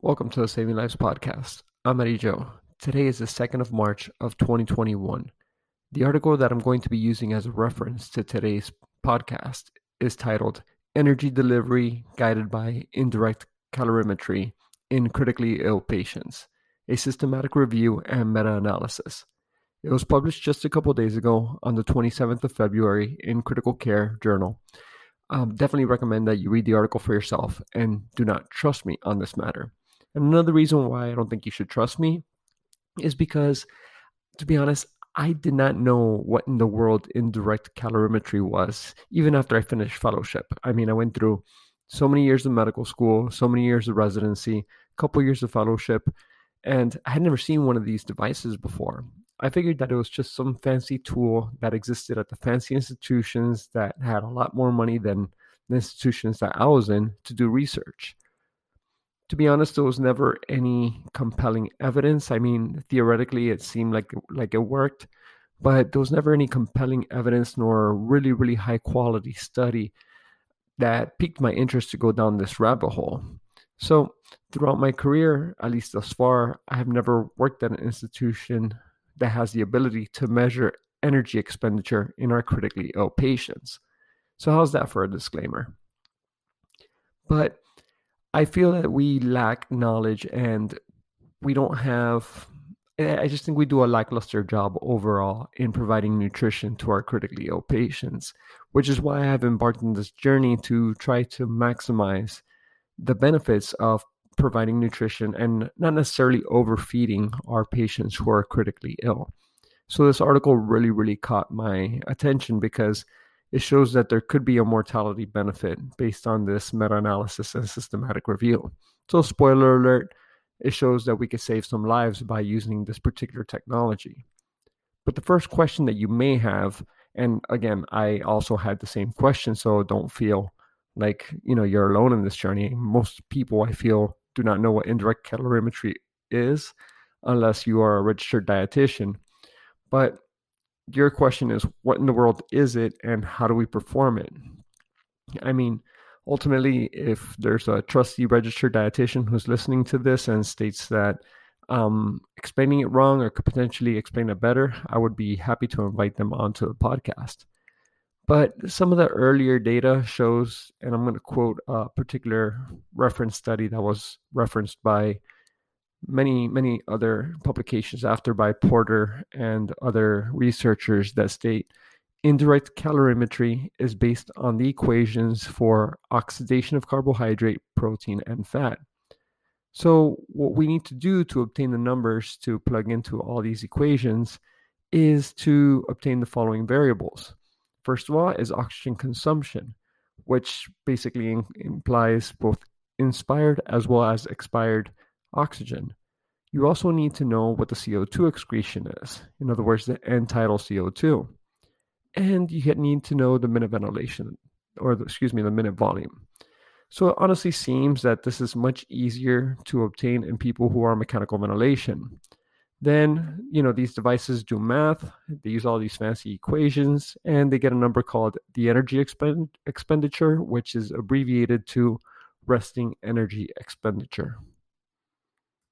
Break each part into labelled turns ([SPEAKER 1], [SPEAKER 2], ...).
[SPEAKER 1] Welcome to the Saving Lives podcast. I'm Eddie Joe. Today is the 2nd of March of 2021. The article that I'm going to be using as a reference to today's podcast is titled Energy Delivery Guided by Indirect Calorimetry in Critically Ill Patients, a systematic review and meta-analysis. It was published just a couple days ago on the 27th of February in Critical Care Journal. Um, definitely recommend that you read the article for yourself and do not trust me on this matter. And another reason why I don't think you should trust me is because, to be honest, I did not know what in the world indirect calorimetry was, even after I finished fellowship. I mean, I went through so many years of medical school, so many years of residency, a couple years of fellowship, and I had never seen one of these devices before. I figured that it was just some fancy tool that existed at the fancy institutions that had a lot more money than the institutions that I was in to do research to be honest, there was never any compelling evidence. I mean, theoretically, it seemed like like it worked, but there was never any compelling evidence nor really really high quality study that piqued my interest to go down this rabbit hole. So, throughout my career, at least thus far, I have never worked at an institution that has the ability to measure energy expenditure in our critically ill patients. So, how's that for a disclaimer? But I feel that we lack knowledge and we don't have I just think we do a lackluster job overall in providing nutrition to our critically ill patients, which is why I have embarked on this journey to try to maximize the benefits of providing nutrition and not necessarily overfeeding our patients who are critically ill. So, this article really, really caught my attention because it shows that there could be a mortality benefit based on this meta analysis and systematic review. So, spoiler alert, it shows that we could save some lives by using this particular technology. But the first question that you may have, and again, I also had the same question, so don't feel like you know you're alone in this journey. Most people, I feel, do not know what indirect calorimetry is unless you are a registered dietitian. But your question is what in the world is it and how do we perform it? I mean, ultimately, if there's a trusty registered dietitian who's listening to this and states that um, explaining it wrong or could potentially explain it better, I would be happy to invite them onto the podcast. But some of the earlier data shows, and I'm going to quote a particular reference study that was referenced by many many other publications after by Porter and other researchers that state indirect calorimetry is based on the equations for oxidation of carbohydrate, protein, and fat. So what we need to do to obtain the numbers to plug into all these equations is to obtain the following variables. First of all is oxygen consumption, which basically implies both inspired as well as expired oxygen. You also need to know what the CO2 excretion is, in other words, the end tidal CO2. And you need to know the minute ventilation, or the, excuse me, the minute volume. So it honestly seems that this is much easier to obtain in people who are mechanical ventilation. Then, you know, these devices do math, they use all these fancy equations, and they get a number called the energy expend- expenditure, which is abbreviated to resting energy expenditure.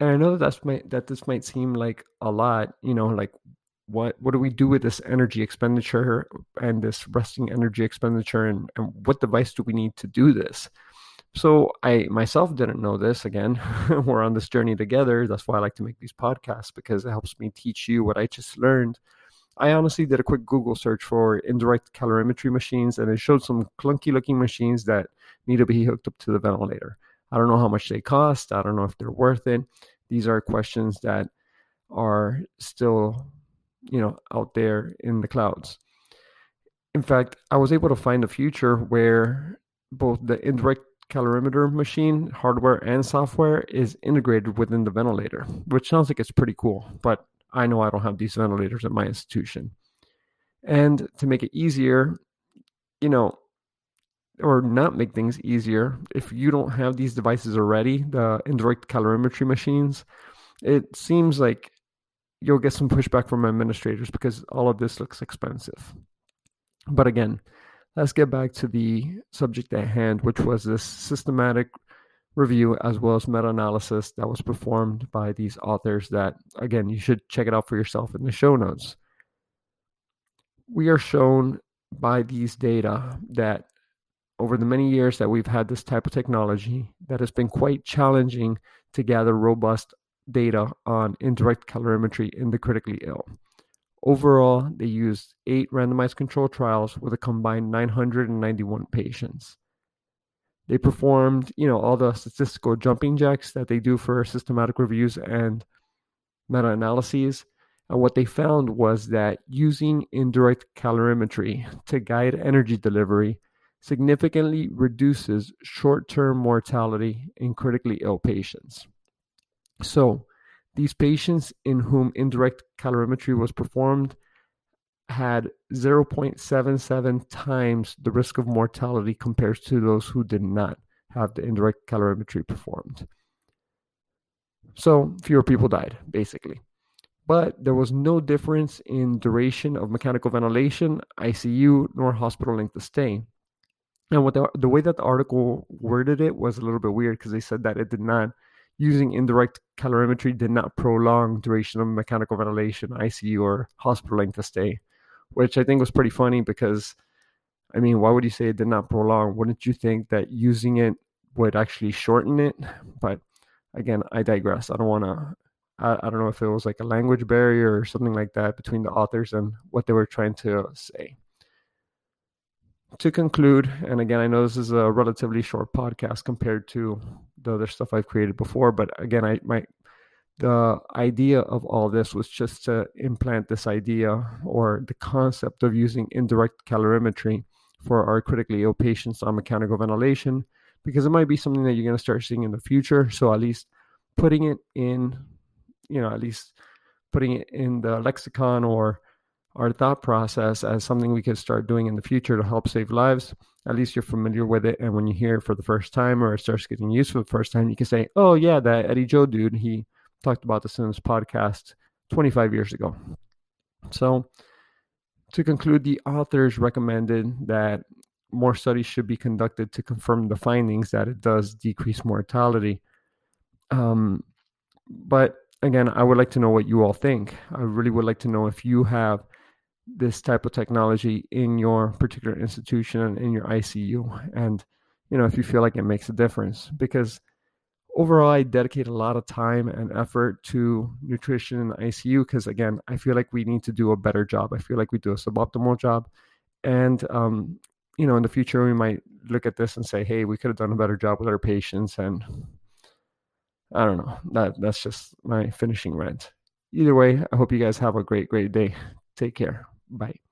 [SPEAKER 1] And I know that that's that this might seem like a lot, you know, like what what do we do with this energy expenditure and this resting energy expenditure and, and what device do we need to do this? So I myself didn't know this again. We're on this journey together. That's why I like to make these podcasts because it helps me teach you what I just learned. I honestly did a quick Google search for indirect calorimetry machines and it showed some clunky looking machines that need to be hooked up to the ventilator. I don't know how much they cost. I don't know if they're worth it. These are questions that are still, you know, out there in the clouds. In fact, I was able to find a future where both the indirect calorimeter machine, hardware and software, is integrated within the ventilator, which sounds like it's pretty cool. But I know I don't have these ventilators at my institution. And to make it easier, you know, or not make things easier, if you don't have these devices already, the indirect calorimetry machines, it seems like you'll get some pushback from administrators because all of this looks expensive. But again, let's get back to the subject at hand, which was this systematic review as well as meta analysis that was performed by these authors. That, again, you should check it out for yourself in the show notes. We are shown by these data that over the many years that we've had this type of technology, that has been quite challenging to gather robust data on indirect calorimetry in the critically ill. Overall, they used eight randomized control trials with a combined 991 patients. They performed, you know, all the statistical jumping jacks that they do for systematic reviews and meta-analyses. And what they found was that using indirect calorimetry to guide energy delivery significantly reduces short-term mortality in critically ill patients. So, these patients in whom indirect calorimetry was performed had 0.77 times the risk of mortality compared to those who did not have the indirect calorimetry performed. So fewer people died, basically. But there was no difference in duration of mechanical ventilation, ICU, nor hospital length of stay. And what the, the way that the article worded it was a little bit weird because they said that it did not using indirect calorimetry did not prolong duration of mechanical ventilation, ICU, or hospital length of stay, which I think was pretty funny because, I mean, why would you say it did not prolong? Wouldn't you think that using it would actually shorten it? But again, I digress. I don't want to. I, I don't know if it was like a language barrier or something like that between the authors and what they were trying to say to conclude, and again, I know this is a relatively short podcast compared to the other stuff I've created before, but again, I my the idea of all this was just to implant this idea or the concept of using indirect calorimetry for our critically ill patients on mechanical ventilation because it might be something that you're going to start seeing in the future. So at least putting it in, you know, at least putting it in the lexicon or our thought process as something we could start doing in the future to help save lives. At least you're familiar with it. And when you hear it for the first time or it starts getting used for the first time, you can say, oh, yeah, that Eddie Joe dude, he talked about this in his podcast 25 years ago. So, to conclude, the authors recommended that more studies should be conducted to confirm the findings that it does decrease mortality. Um, but again, I would like to know what you all think. I really would like to know if you have this type of technology in your particular institution and in your ICU. And, you know, if you feel like it makes a difference, because overall, I dedicate a lot of time and effort to nutrition in the ICU because, again, I feel like we need to do a better job. I feel like we do a suboptimal job. And, um, you know, in the future, we might look at this and say, hey, we could have done a better job with our patients. And I don't know. That That's just my finishing rant. Either way, I hope you guys have a great, great day. Take care. Bye.